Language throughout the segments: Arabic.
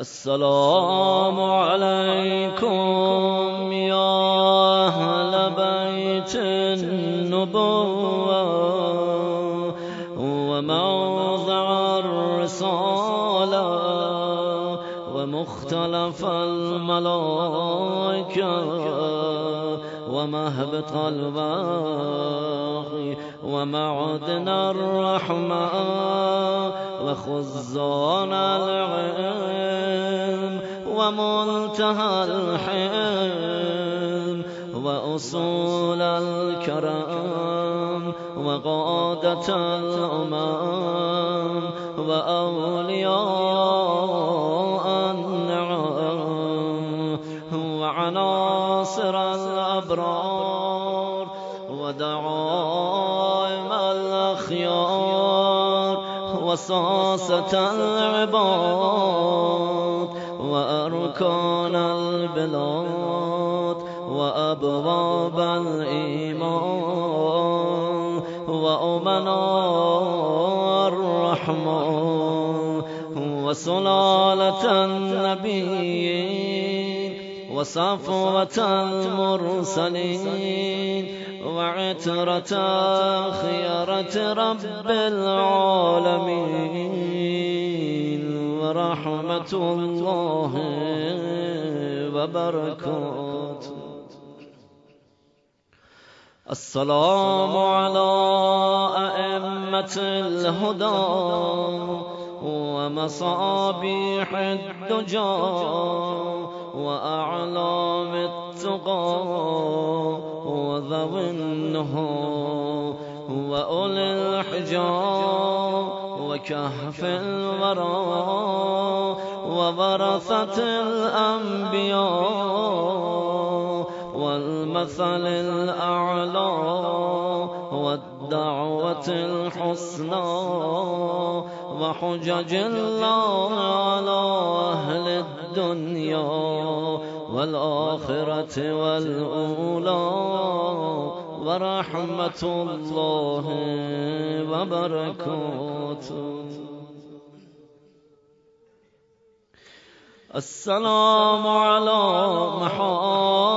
السلام عليكم يا أهل بيت النبوة وموضع الرسالة ومختلف الملائكة. ومهبط الباقي ومعدن الرحمة وخزان العلم ومنتهى الحلم وأصول الكرم وقادة الأمم الأبرار ودعائم الأخيار وصاصة العباد وأركان البلاد وأبواب الإيمان وأمناء الرحمن وسلالة النبيين. وصفوة المرسلين وعترة خيرة رب العالمين ورحمة الله وبركاته. السلام على أئمة الهدى ومصابيح الدجى وأعلام التقى وذوي النهى وأولي الحجاب وكهف الورى وورثة الأنبياء والمثل الأعلى والدعوة الحسنى وحجج الله على أهل الدنيا والآخرة والأولى ورحمة الله وبركاته. السلام على محال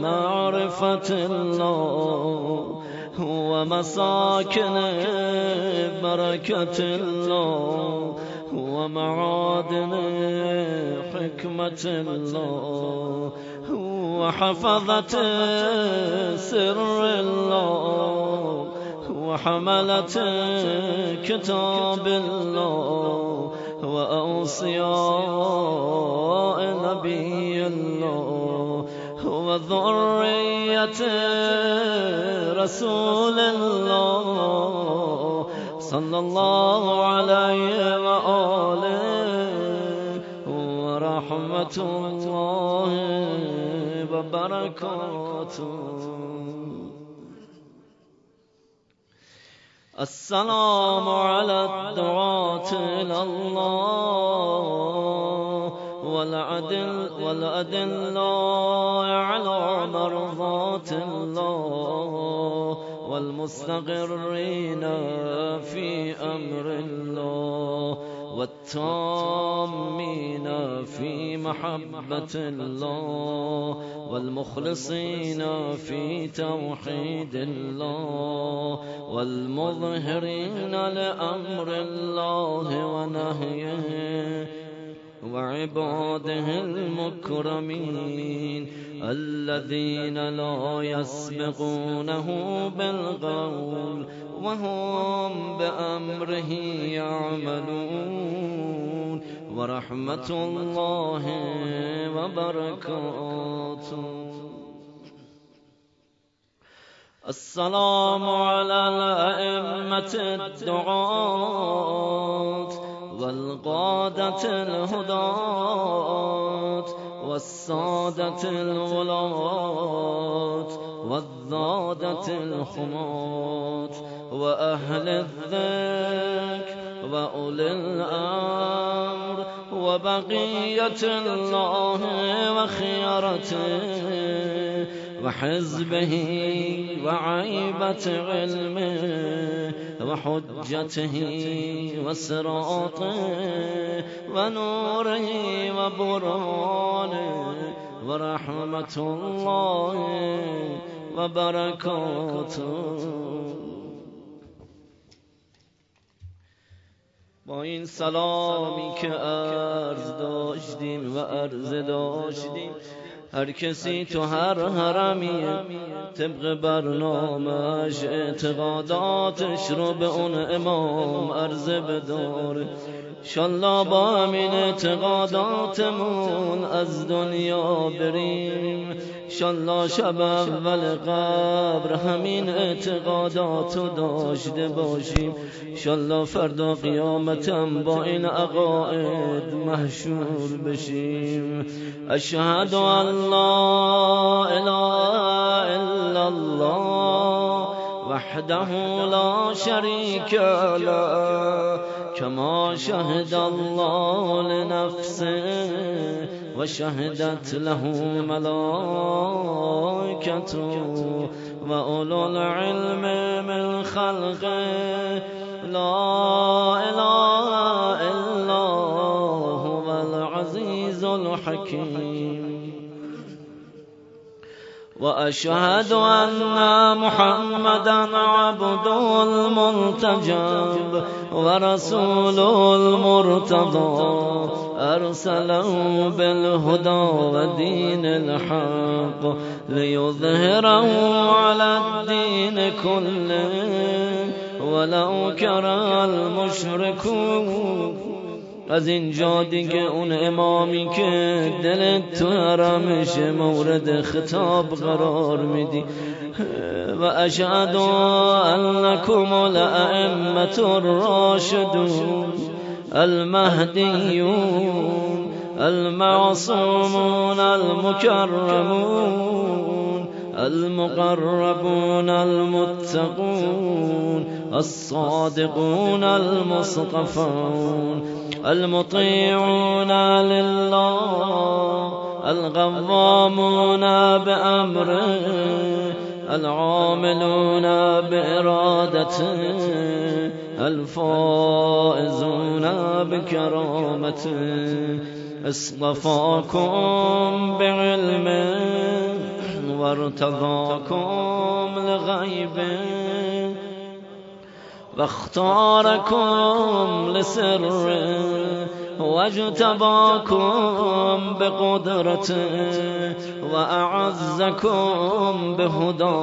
معرفة الله ومساكن بركة الله. ومعادن حكمة الله وحفظة سر الله وحملة كتاب الله وأوصياء نبي الله وذرية رسول الله صلى الله عليه وآله ورحمة الله وبركاته. السلام على الدعاة إلى الله والعدل والأدل على مرضات الله. والمستقرين في أمر الله والتامين في محبة الله والمخلصين في توحيد الله والمظهرين لأمر الله ونهيه. وعباده المكرمين الذين لا يسبقونه بالقول وهم بأمره يعملون ورحمة الله وبركاته. السلام على الأئمة الدعاة. والقادة الهداة والسادة الولاة والذادة الخمات وأهل الذكر وأولي الأمر وبقية الله وخيرته وحزبه وعيبة علمه وحجته وسراطه ونوره وبرهانه ورحمة الله وبركاته با این سلامی که عرض داشتیم و عرض داشتیم هر کسی تو هر حرمی طبق برنامه‌ش اعتقاداتش رو به اون امام عرضه بداره شالله با همین اعتقاداتمون از دنیا بریم شالله شب اول قبر همین اعتقاداتو داشته باشیم شالله فردا قیامتم با این عقاید محشور بشیم اشهد ان لا اله الا الله وحده لا شريك له كما شهد الله لنفسه وشهدت له ملائكته وأولو العلم من خلقه. لا إله إلا هو العزيز الحكيم. وأشهد أن محمدا عبده المنتجب ورسوله المرتضى. أرسله بالهدى ودين الحق ليظهره على الدين كله. ولو كره المشركون از اینجا دیگه اون امامی که دلت تو حرمش مورد خطاب قرار میدی. و اشهد انکم الائمه الراشدون المهدیون المعصومون المكرمون المقربون المتقون الصادقون المصطفون المطيعون لله الغضامون بأمره العاملون بإرادته الفائزون بكرامته. اصطفاكم بعلمه وارتضاكم لغيبه واختاركم لسره واجتباكم بقدرته وأعزكم بهدى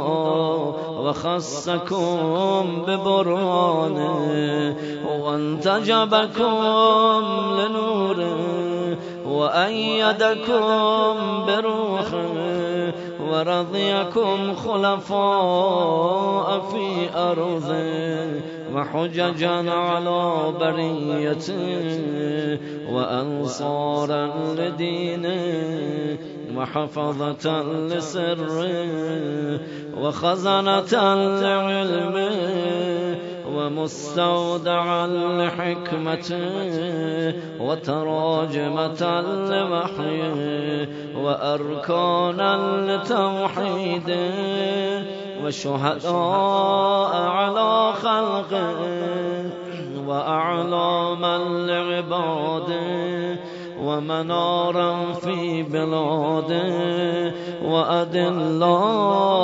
وخصكم ببرهانه وانتجبكم لنوره وأيدكم بروحه ورضيكم خلفاء في أرضه وحججا على بريته وأنصارا لدينه وحفظة لسره وخزنة لعلمه ومستودعا لحكمته وتراجمة لوحيه وأركانا لتوحيده وشهداء على خلقه وأعلاما لعباده ومنارا في بلاده وأدلاء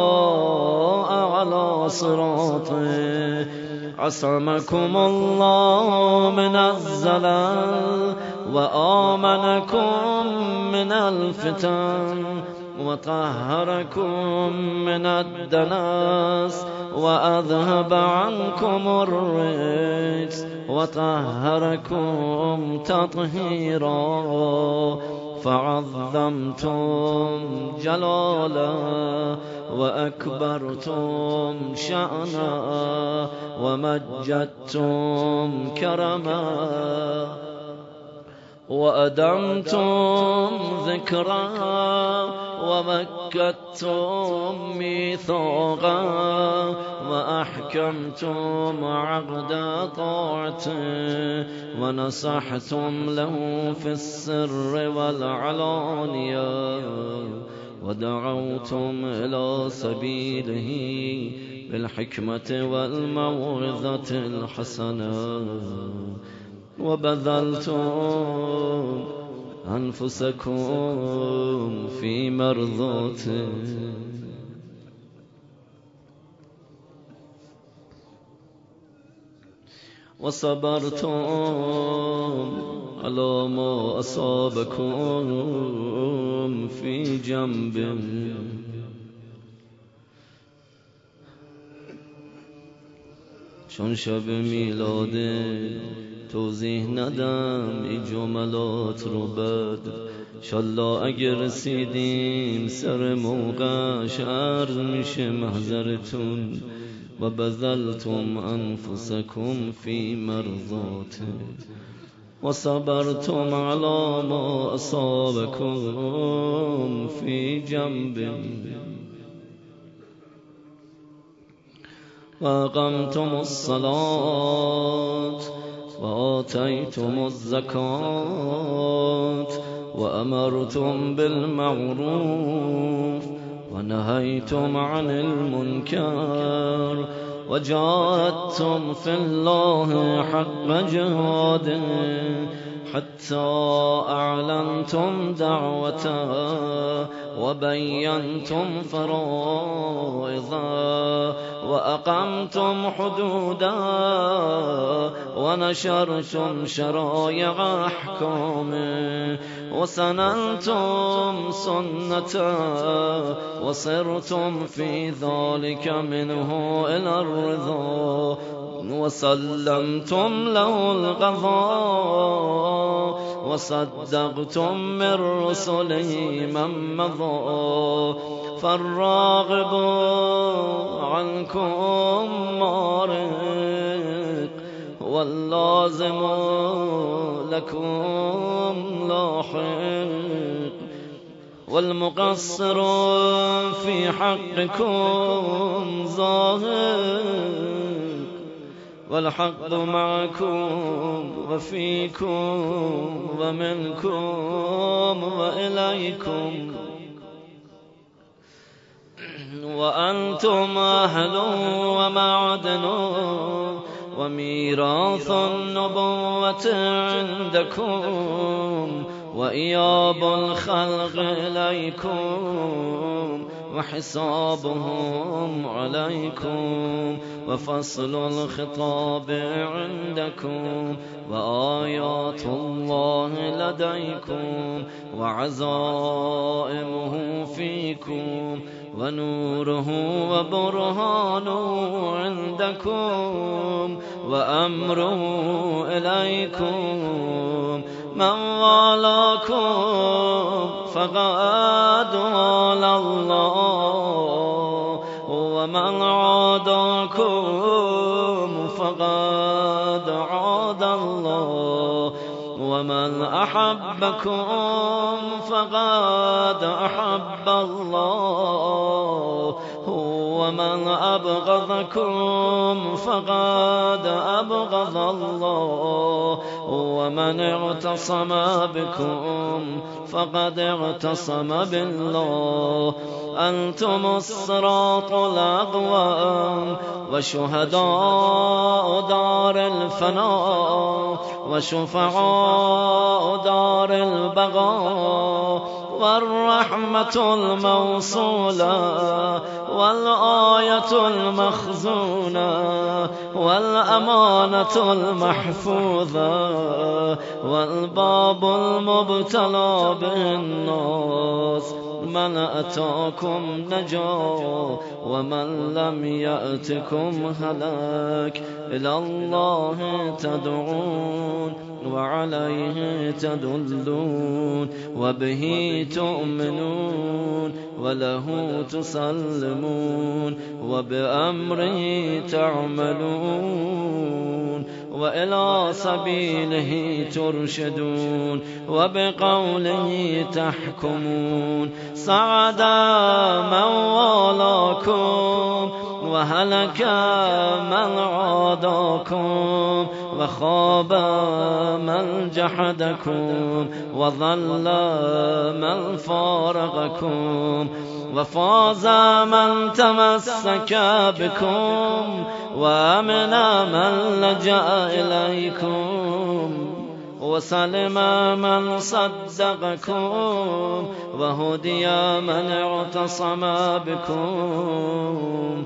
على صراطه عصمكم الله من الزلال وآمنكم من الفتن وطهركم من الدناس وأذهب عنكم الرجس وطهركم تطهيرا فعظمتم جلالا وأكبرتم شأنا ومجدتم كرما. وأدمتم ذكرا ومكتتم ميثاقا وأحكمتم عقد طاعته ونصحتم له في السر والعلانية ودعوتم إلى سبيله بالحكمة والموعظة الحسنة وبذلتم أنفسكم في مرضاته وصبرتم على ما أصابكم في جنب. چون شب توضیح ندم این جملات رو بد. شالله اگر رسیدیم سر موقعش عرض میشه محضرتون. و بذلتم انفسكم في مرضاته وصبرتم على ما أصابكم في جنب. وأقمتم الصلاة وآتيتم الزكاة وأمرتم بالمعروف ونهيتم عن المنكر وجاهدتم في الله حق جهاده حتى أعلنتم دعوته وبينتم فرائضا وأقمتم حدودا ونشرتم شرائع أحكامه وسننتم سنة وصرتم في ذلك منه إلى الرضا وسلمتم له القضاء وصدقتم من رسله من مضى فالراغب عنكم مارق واللازم لكم لاحق. والمقصر في حقكم ظاهر والحق معكم وفيكم ومنكم وإليكم. وأنتم أهل ومعدن وميراث النبوة عندكم وإياب الخلق إليكم. وحسابهم عليكم وفصل الخطاب عندكم وآيات الله لديكم وعزائمه فيكم ونوره وبرهانه عندكم وأمره إليكم من والاكم فقد والى الله ومن عاداكم فقد عاد الله ومن أحبكم فقد أحب الله ومن أبغضكم فقد أبغض الله. ومن اعتصم بكم فقد اعتصم بالله. أنتم الصراط الأقوام وشهداء دار الفناء وشفعاء دار البغاء. والرحمة الموصولة والآية المخزونة والأمانة المحفوظة والباب المبتلى بالناس من أتاكم نجا ومن لم يأتكم هلاك إلى الله تدعون وعليه تدلون وبه تؤمنون وله تسلمون وبأمره تعملون وإلى سبيله ترشدون وبقوله تحكمون سعد من والاكم وهلك من عاداكم وخاب من جحدكم وظل من فارقكم وفاز من تمسك بكم وأمن من لجأ إليكم وسلم من صدقكم وهدي من اعتصم بكم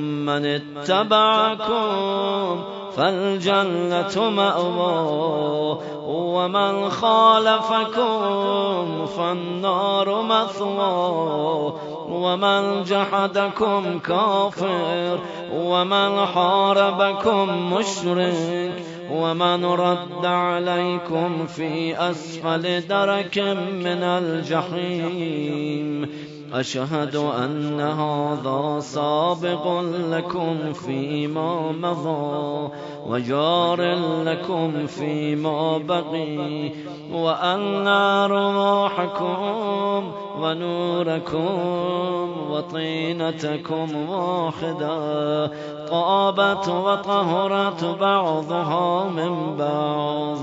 من اتبعكم فالجنة مأوى ومن خالفكم فالنار مثوى ومن جحدكم كافر ومن حاربكم مشرك ومن رد عليكم في أسفل درك من الجحيم أشهد أن هذا سابق لكم فيما مضى وجار لكم فيما بقي وأن أرواحكم ونوركم وطينتكم واحدة طابت وطهرت بعضها من بعض.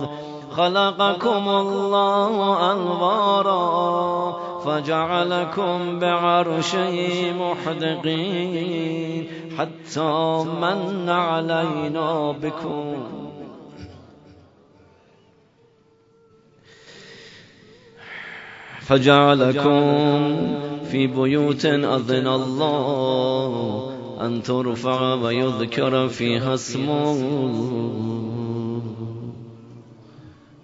خلقكم الله أنوارا فجعلكم بعرشه محدقين حتى من علينا بكم. فجعلكم في بيوت أذن الله أن ترفع ويذكر فيها اسمه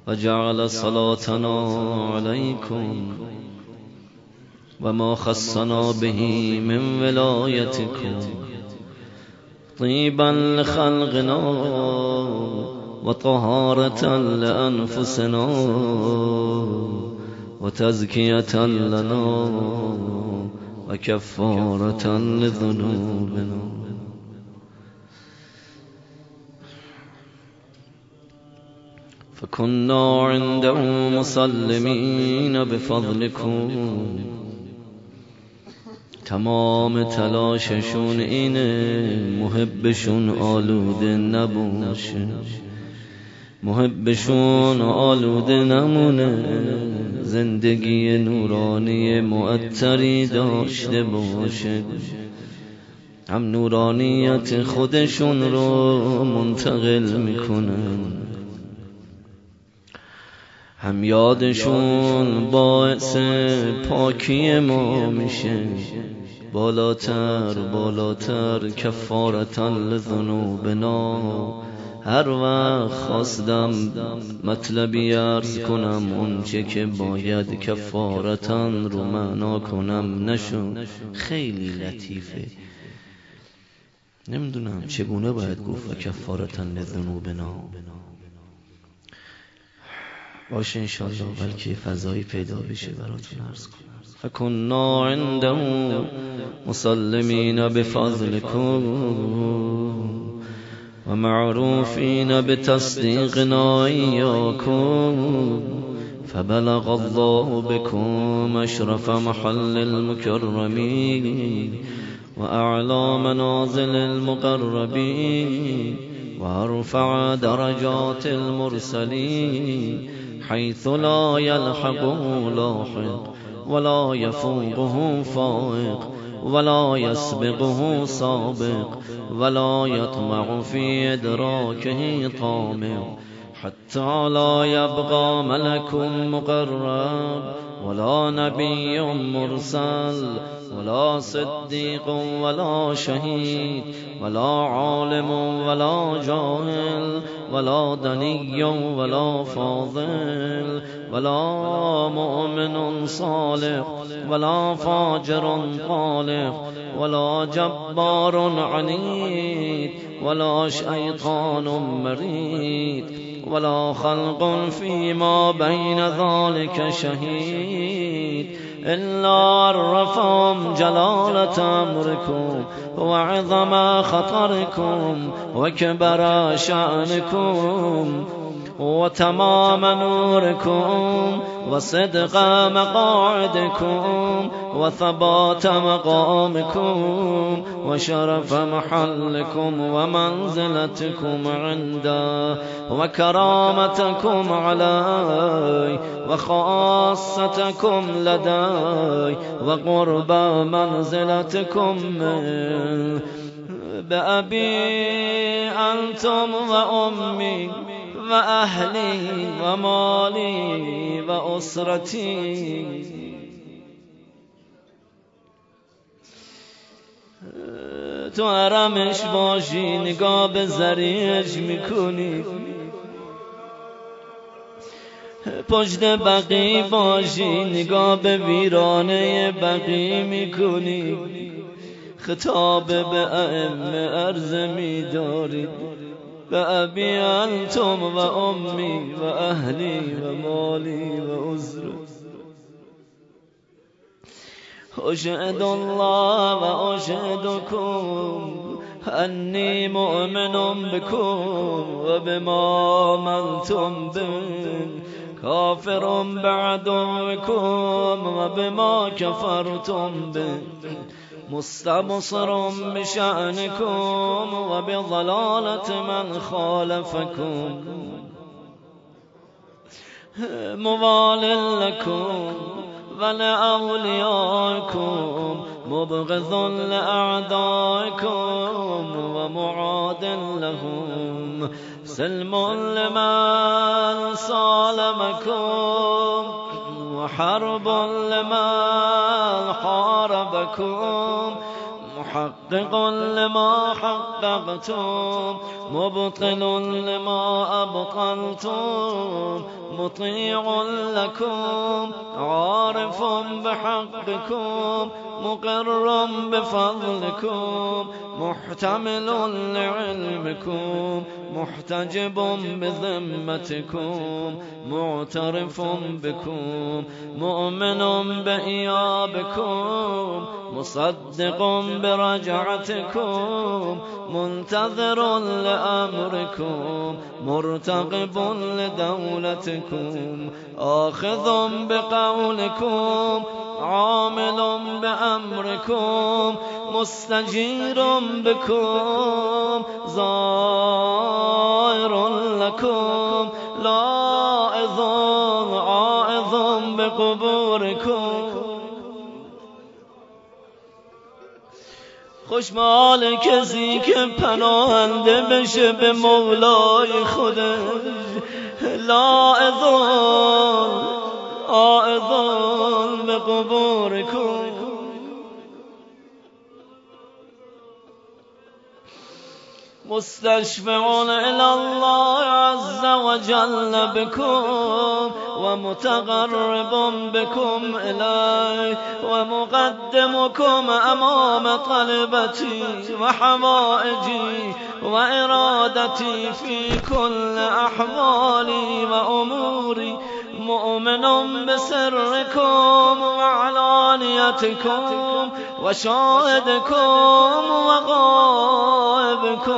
وجعل صلاتنا عليكم وما خصنا به من ولايتكم طيبا لخلقنا وطهارة لأنفسنا وتزكية لنا وكفارة لذنوبنا. فكنا عنده مسلمين بفضلكم تمام تلاششون اینه محبشون آلوده نباشه. محبشون آلوده نمونه زندگی نورانی معطری داشته باشه. هم نورانیت خودشون رو منتقل می‌کنن. هم یادشون باعث پاکی ما میشه. بالاتر بالاتر كفارة لذنوبنا. هر وقت خواستم مطلبی عرض کنم اونچه که باید كفارة رو معنا کنم نشون خیلی لطیفه. نمی‌دونم چگونه باید گفت و كفارة لذنوبنا. باشه انشالله بلکه فضایی پیدا بشه براتون ارز کنم. فكنا عنده مسلمين بفضلكم ومعروفين بتصديقنا إياكم فبلغ الله بكم أشرف محل المكرمين وأعلى منازل المقربين وأرفع درجات المرسلين حيث لا يلحقه لاحق ولا يفوقه فائق ولا يسبقه سابق ولا يطمع في إدراكه طامع حتى لا يبقى ملك مقرب ولا نبي مرسل ولا صديق ولا شهيد ولا عالم ولا جاهل ولا دني ولا فاضل ولا مؤمن صالح ولا فاجر طالح ولا جبار عنيد ولا شيطان مريد ولا خلق فيما بين ذلك شهيد إلا عرفهم جلالة أمركم وعظم خطركم وكبر شأنكم وتمام نوركم وصدق مقاعدكم وثبات مقامكم وشرف محلكم ومنزلتكم عنده وكرامتكم علي وخاصتكم لدي وقرب منزلتكم بأبي أنتم وأمي و اهلی و مالی و اسرتی. تو حرمش باشی نگاه به زریش می‌کنی. پشت بقی باشی نگاه به ویرانه بقی می‌کنی. خطاب به ائمه عرض میداری. به ابی انتم و امی و اهلی و و الله و اشهدکم انی مؤمن بکم و بما منتم به. کافر بعدوکم و بما کفرتم به. مستبصر بشأنكم وبضلالة من خالفكم. موال لكم ولأوليائكم مبغض لأعدائكم ومعاد لهم. سلم لمن صالمكم وحرب لمن حاربكم محقق لما حققتم مبطل لما أبطلتم مطيع لكم عارف بحقكم مقر بفضلكم محتمل لعلمكم محتجب بذمتكم معترف بكم مؤمن بإيابكم مصدق برجعتكم منتظر لأمركم مرتقب لدولتكم. آخذ بقولكم عامل بأمركم مستجير بكم زائر لكم لائظ عائظ بقبوركم. خوشمال کسی که پناهنده بشه به مولای خودش. لاعظان آئذان به قبوركم مستشفعون إلى الله عز وجل بكم ومتقرب بكم إليه ومقدمكم أمام طلبتي وحوائجي وإرادتي في كل أحوالي وأموري مؤمن بسركم وعلانيتكم وشاهدكم وغائبكم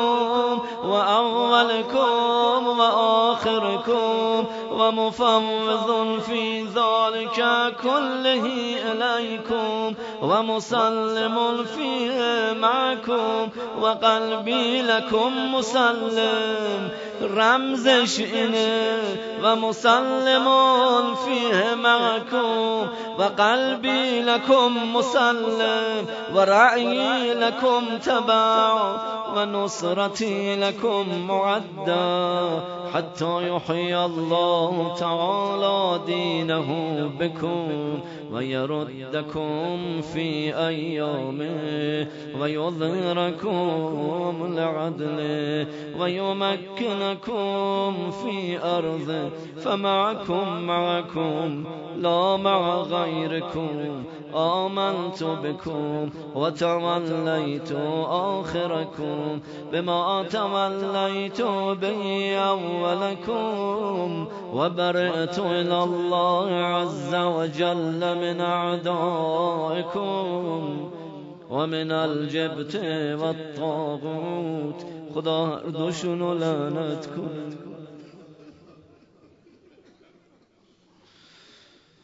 وأولكم وآخركم ومفوض في ذلك كله إليكم ومسلم فيه معكم وقلبي لكم مسلم. رمزش اینه و مسلمون فیه معكم و قلبی لكم مسلم. و رعی لكم تبع و نصرتی لكم معدا حتى يحيي الله تعالى دينه بكم ويردكم في أيامه ويظهركم لعدله ويمكنكم في أرضه فمعكم معكم لا مع غيركم آمنت بكم وتوليت آخركم بما توليت به أولكم وبرئت إلى الله عز وجل من أعدائكم. ومن الجبت والطاغوت. خدا هر دوشونو لعنت کن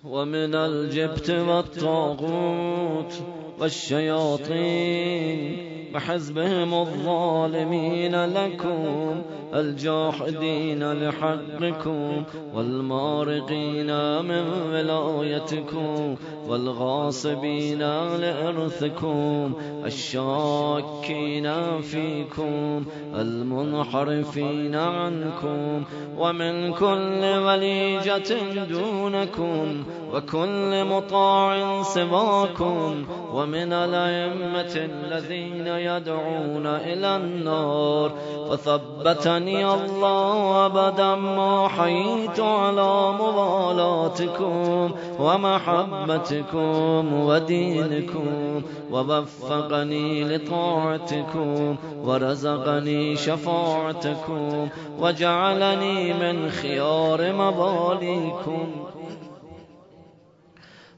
ومن الجبت والطاغوت والشياطين وحزبهم الظالمين لكم. الجاحدين لحقكم والمارقين من ولايتكم والغاصبين لإرثكم الشاكين فيكم المنحرفين عنكم ومن كل وليجة دونكم وكل مطاع سواكم ومن الأئمة الذين يدعون إلى النار فثبتني الله أبدا ما حييت على موالاتكم ومحبتكم ودينكم ووفقني لطاعتكم ورزقني شفاعتكم وجعلني من خيار مباليكم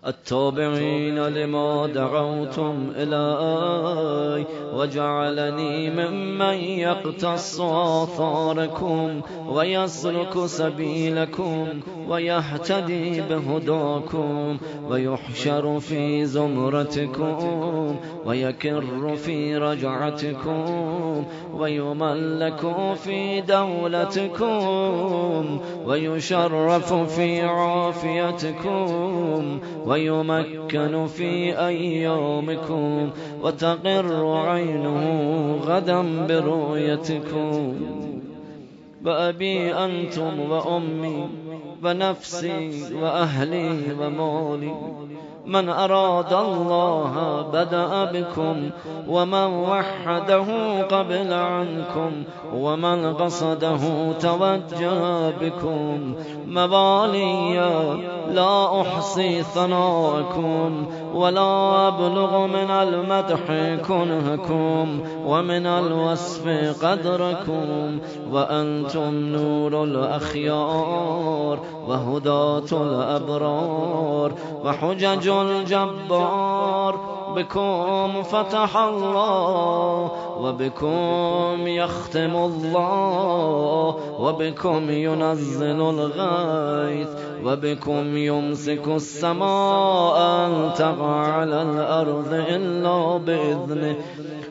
التابعين لما دعوتم إلي وجعلني ممن يقتص آثاركم ويسلك سبيلكم ويهتدي بهداكم ويحشر في زمرتكم ويكر في رجعتكم ويملك في دولتكم ويشرف في عافيتكم ويمكن في أيامكم وتقر عينه غدا برؤيتكم. بأبي أنتم وأمي ونفسي وأهلي ومالي من أراد الله بدأ بكم ومن وحده قبل عنكم ومن قصده توجه بكم. مبالي لا أحصي ثناءكم ولا أبلغ من المدح كنهكم ومن الوصف قدركم وأنتم نور الأخيار وهداة الأبرار وحجج الجبار بكم فتح الله وبكم يختم الله وبكم ينزل الغيث وبكم يمسك السماء أن تقع على الأرض إلا بإذنه.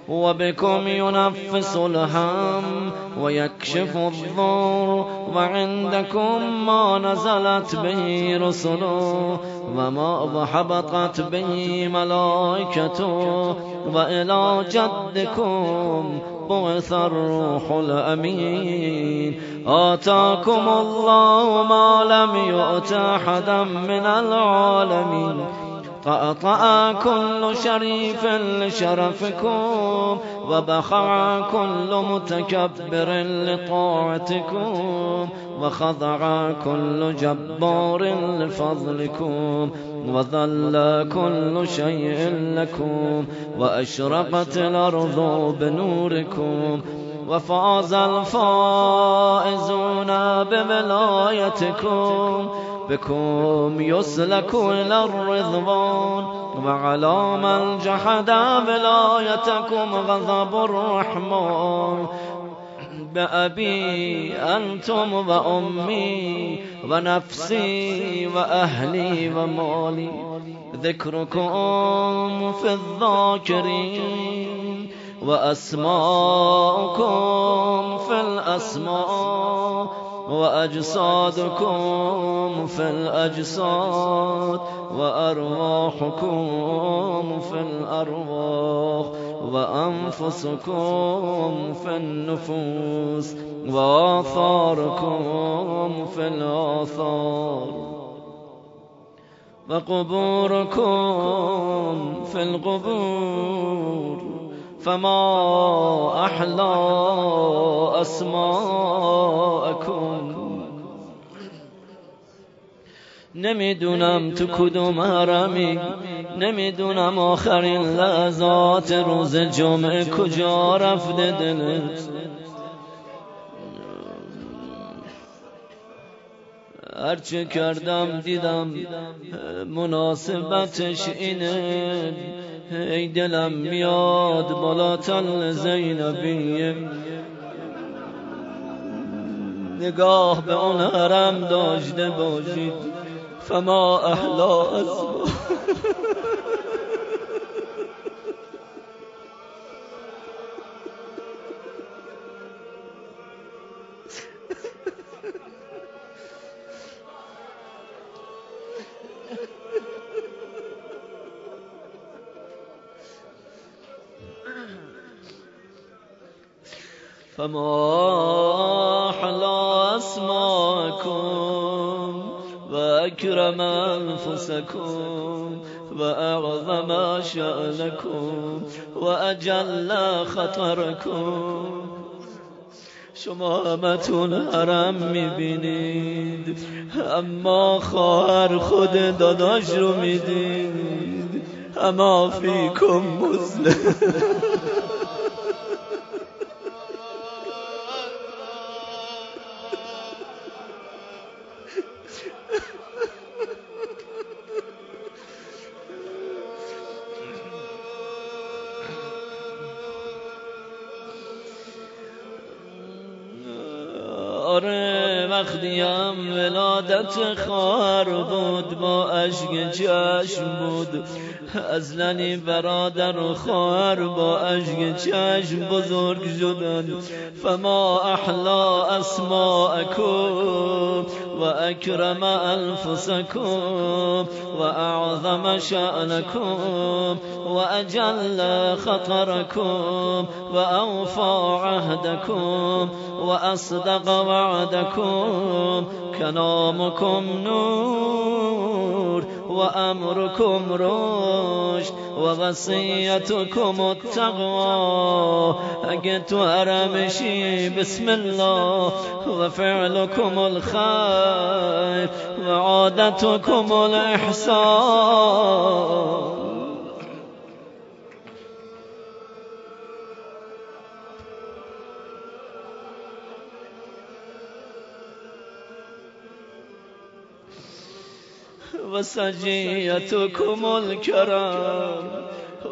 وبكم ينفس الهم ويكشف الضر وعندكم ما نزلت به رسله وما حبطت به ملائكته. وإلى جدكم بعث الروح الأمين. آتاكم الله ما لم يؤت أحدا من العالمين. فأطأ كل شريف لشرفكم وبخع كل متكبر لطاعتكم وخضع كل جبار لفضلكم وظل كل شيء لكم وأشرقت الأرض بنوركم وفاز الفائزون بولايتكم بكم يسلك إلى الرضوان وعلى من جحد ولايتكم غضب الرحمن. بأبي أنتم وأمي ونفسي وأهلي ومالي. ذكركم في الذاكرين وأسماؤكم في الأسماء. وأجسادكم في الأجساد وأرواحكم في الأرواح وأنفسكم في النفوس وآثاركم في الآثار وقبوركم في القبور فما أحلى أسماءكم. نمی‌دونم تو کدوم حرمی. نمی‌دونم آخرین لحظات روز جمعه کجا رفته دلت. هرچه کردم دیدم مناسبتش اینه. ای دلم میاد بالا تل زینبیه نگاه به اون حرم داشته باشید. فما احلا اسما فما أحلى أسماءكم وأكرم أنفسكم وأعظم شأنكم وأجل خطركم. شما همتون حرم می‌بینید اما خواهر خود داداش رو می‌دید. اما فیکم مزلم اون وقتیم ولادت خواهر بود با اشک چشم بود. اصلا برادر خواهر با اشک چشم بزرگ شدن. فما أحلى أسماءكم و اکرم انفسکم و اعظم شأنکم و اجل خطرکم و أوفى عهدكم و اصدق وعدكم كنامكم نور وأمركم رشد و وصیتکم التقوا اگه تو حرمشی بسم الله و فعلکم الخیر و عادتکم الاحسان. و سجیتکم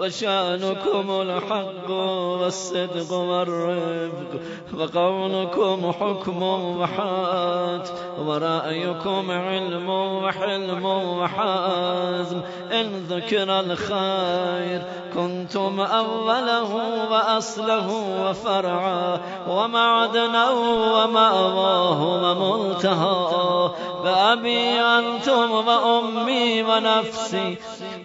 وشأنكم الحق والصدق والرفق وقولكم حكم وحات ورأيكم علم وحلم وحازم إن ذكر الخير كنتم أوله وأصله وفرعا ومعدنا ومأواه وملتهى بأبي أنتم وأمي ونفسي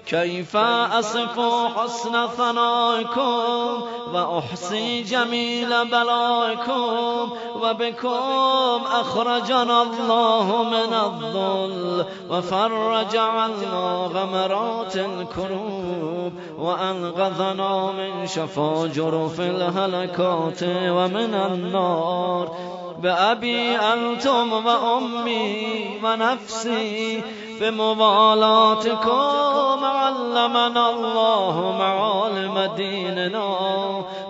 كيف أصف حسن ثنائكم وأحصي جميل بلائكم وبكم أخرجنا الله من الظل وفرج عنا غمرات الكروب وأنقذنا من شفا جرف الهلكات ومن النار بأبي أنتم وأمي ونفسي بمبالاتكم علمنا الله معالم ديننا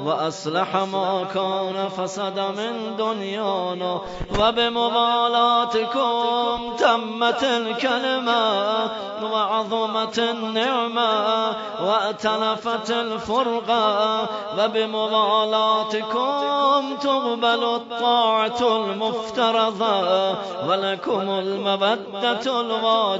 وأصلح ما كان فسد من دنيانا. وبمبالاتكم تمت الكلمة وعظمت النعمة وأتلفت الفرقة. وبمبالاتكم تقبل الطاعة المفترضة. ولكم المودة الواجبة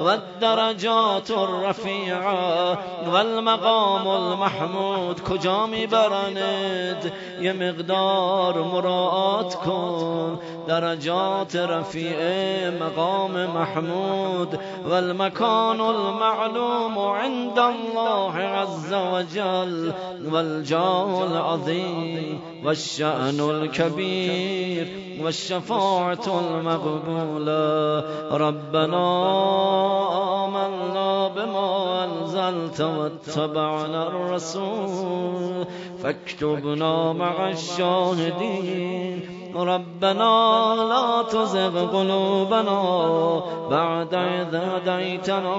والدرجات الرفيعة والمقام المحمود کجا می‌برند؟ یه مقدار مراعات کن. درجات رفیع مقام محمود والمكان المعلوم عند الله عز وجل والجاه العظيم والشأن الكبير والشفاعة المقبولة. ربنا آمنا بما أنزلت واتبعنا الرسول. فاكتبنا مع الشاهدين. ربنا لا تزغ قلوبنا بعد إذ هديتنا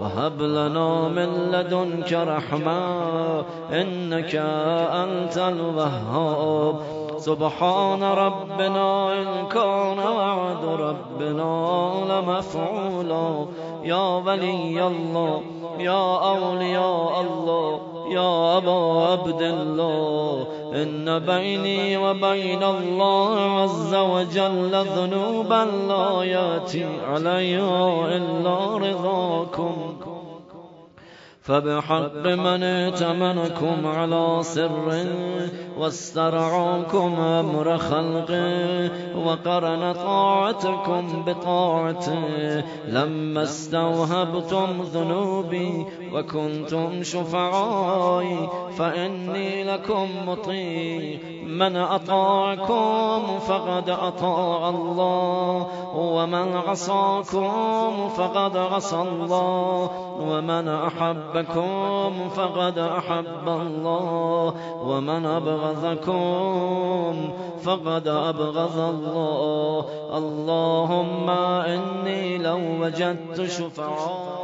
وهب لنا من لدنك رحمة إنك أنت الوهاب. سبحان ربنا إن كان وعد ربنا لمفعولا. يا ولي الله يا أولياء الله يا أبا عبد الله. إن بيني وبين الله عز وجل ذنوبا لا يأتي عليها إلا رضاكم. فبحق من ائتمنكم على سر واسترعاكم أمر خلقه وقرن طاعتكم بطاعته لما استوهبتم ذنوبي وكنتم شفعائي فإني لكم مطيع من أطاعكم فقد أطاع الله ومن عصاكم فقد عصى الله ومن أحبكم فقد أحب الله ومن أبغضكم فقد أبغض الله. اللهم إني لو وجدت شفعاء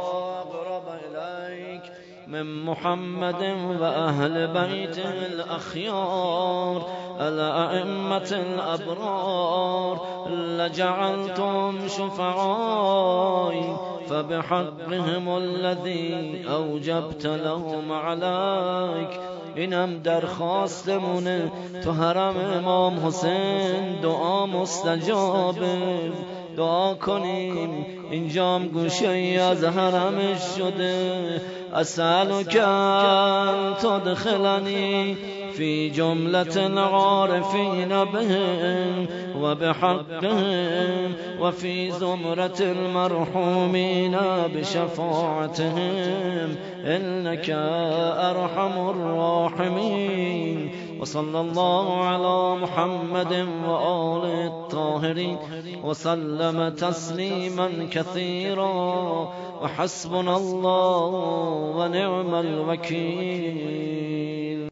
من محمد وأهل بيته الأخيار الأئمة الأبرار لجعلتم شفعائي فبحقهم الذي أوجبت لهم عليك. اینم درخواستمونه تو حرم امام حسین دعا مستجابه دعا کنیم. اینجام گوشه ای از حرمش شده. أسألك أن تدخلني في جملة العارفين بهم وبحقهم وفي زمرة المرحومين بشفاعتهم. إنك أرحم الراحمين. وصلى الله على محمد وآل الطاهرين. وسلم تسليما كثيرا. وحسبنا الله ونعم الوكيل.